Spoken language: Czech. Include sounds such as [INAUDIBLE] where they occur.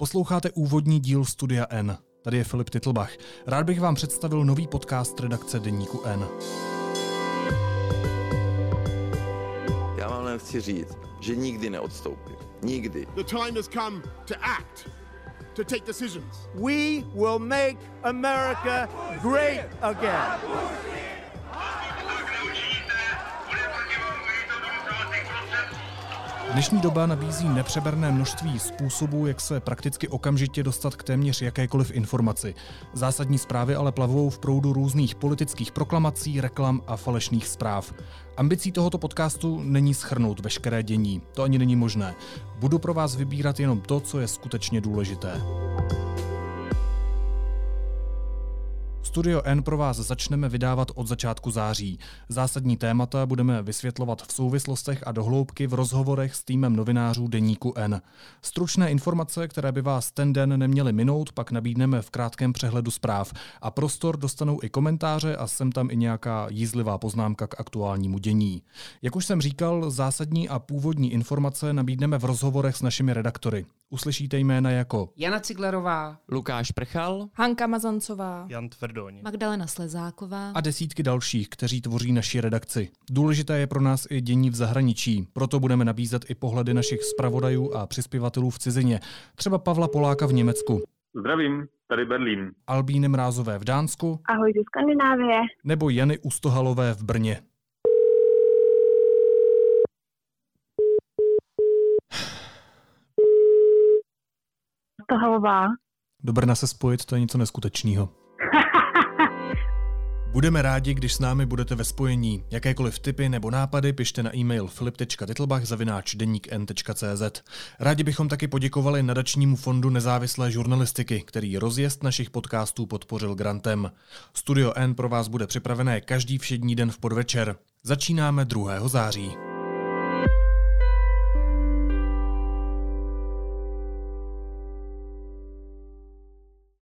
Posloucháte úvodní díl Studia N. Tady je Filip Titlbach. Rád bych vám představil nový podcast redakce Deníku N. Já vám jen chci říct, že nikdy neodstoupím. Nikdy. The time has come to act, to take decisions. We will make America great again. Dnešní doba nabízí nepřeberné množství způsobů, jak se prakticky okamžitě dostat k téměř jakékoliv informaci. Zásadní zprávy ale plavou v proudu různých politických proklamací, reklam a falešných zpráv. Ambicí tohoto podcastu není schrnout veškeré dění, to ani není možné. Budu pro vás vybírat jenom to, co je skutečně důležité. Studio N pro vás začneme vydávat od začátku září. Zásadní témata budeme vysvětlovat v souvislostech a dohloubky v rozhovorech s týmem novinářů Deníku N. Stručné informace, které by vás ten den neměly minout, pak nabídneme v krátkém přehledu zpráv. A prostor dostanou i komentáře a sem tam i nějaká jízlivá poznámka k aktuálnímu dění. Jak už jsem říkal, zásadní a původní informace nabídneme v rozhovorech s našimi redaktory. Uslyšíte jména jako Jana Ciglerová, Lukáš Prchal, Hanka Mazancová, Jan Tvrdoň, Magdalena Slezáková a desítky dalších, kteří tvoří naši redakci. Důležité je pro nás i dění v zahraničí, proto budeme nabízet i pohledy našich zpravodajů a přispěvatelů v cizině, třeba Pavla Poláka v Německu. Zdravím, tady Berlín. Albíny Mrázové v Dánsku. Ahoj ze Skandinávie. Nebo Jany Ustohalové v Brně. Ustohalová. Do Brna se spojit, to je něco neskutečného. [LAUGHS] Budeme rádi, když s námi budete ve spojení. Jakékoliv tipy nebo nápady pište na e-mail filip.titlbach.cz. Rádi bychom taky poděkovali nadačnímu fondu nezávislé žurnalistiky, který rozjezd našich podcastů podpořil grantem. Studio N pro vás bude připravené každý všední den v podvečer. Začínáme 2. září.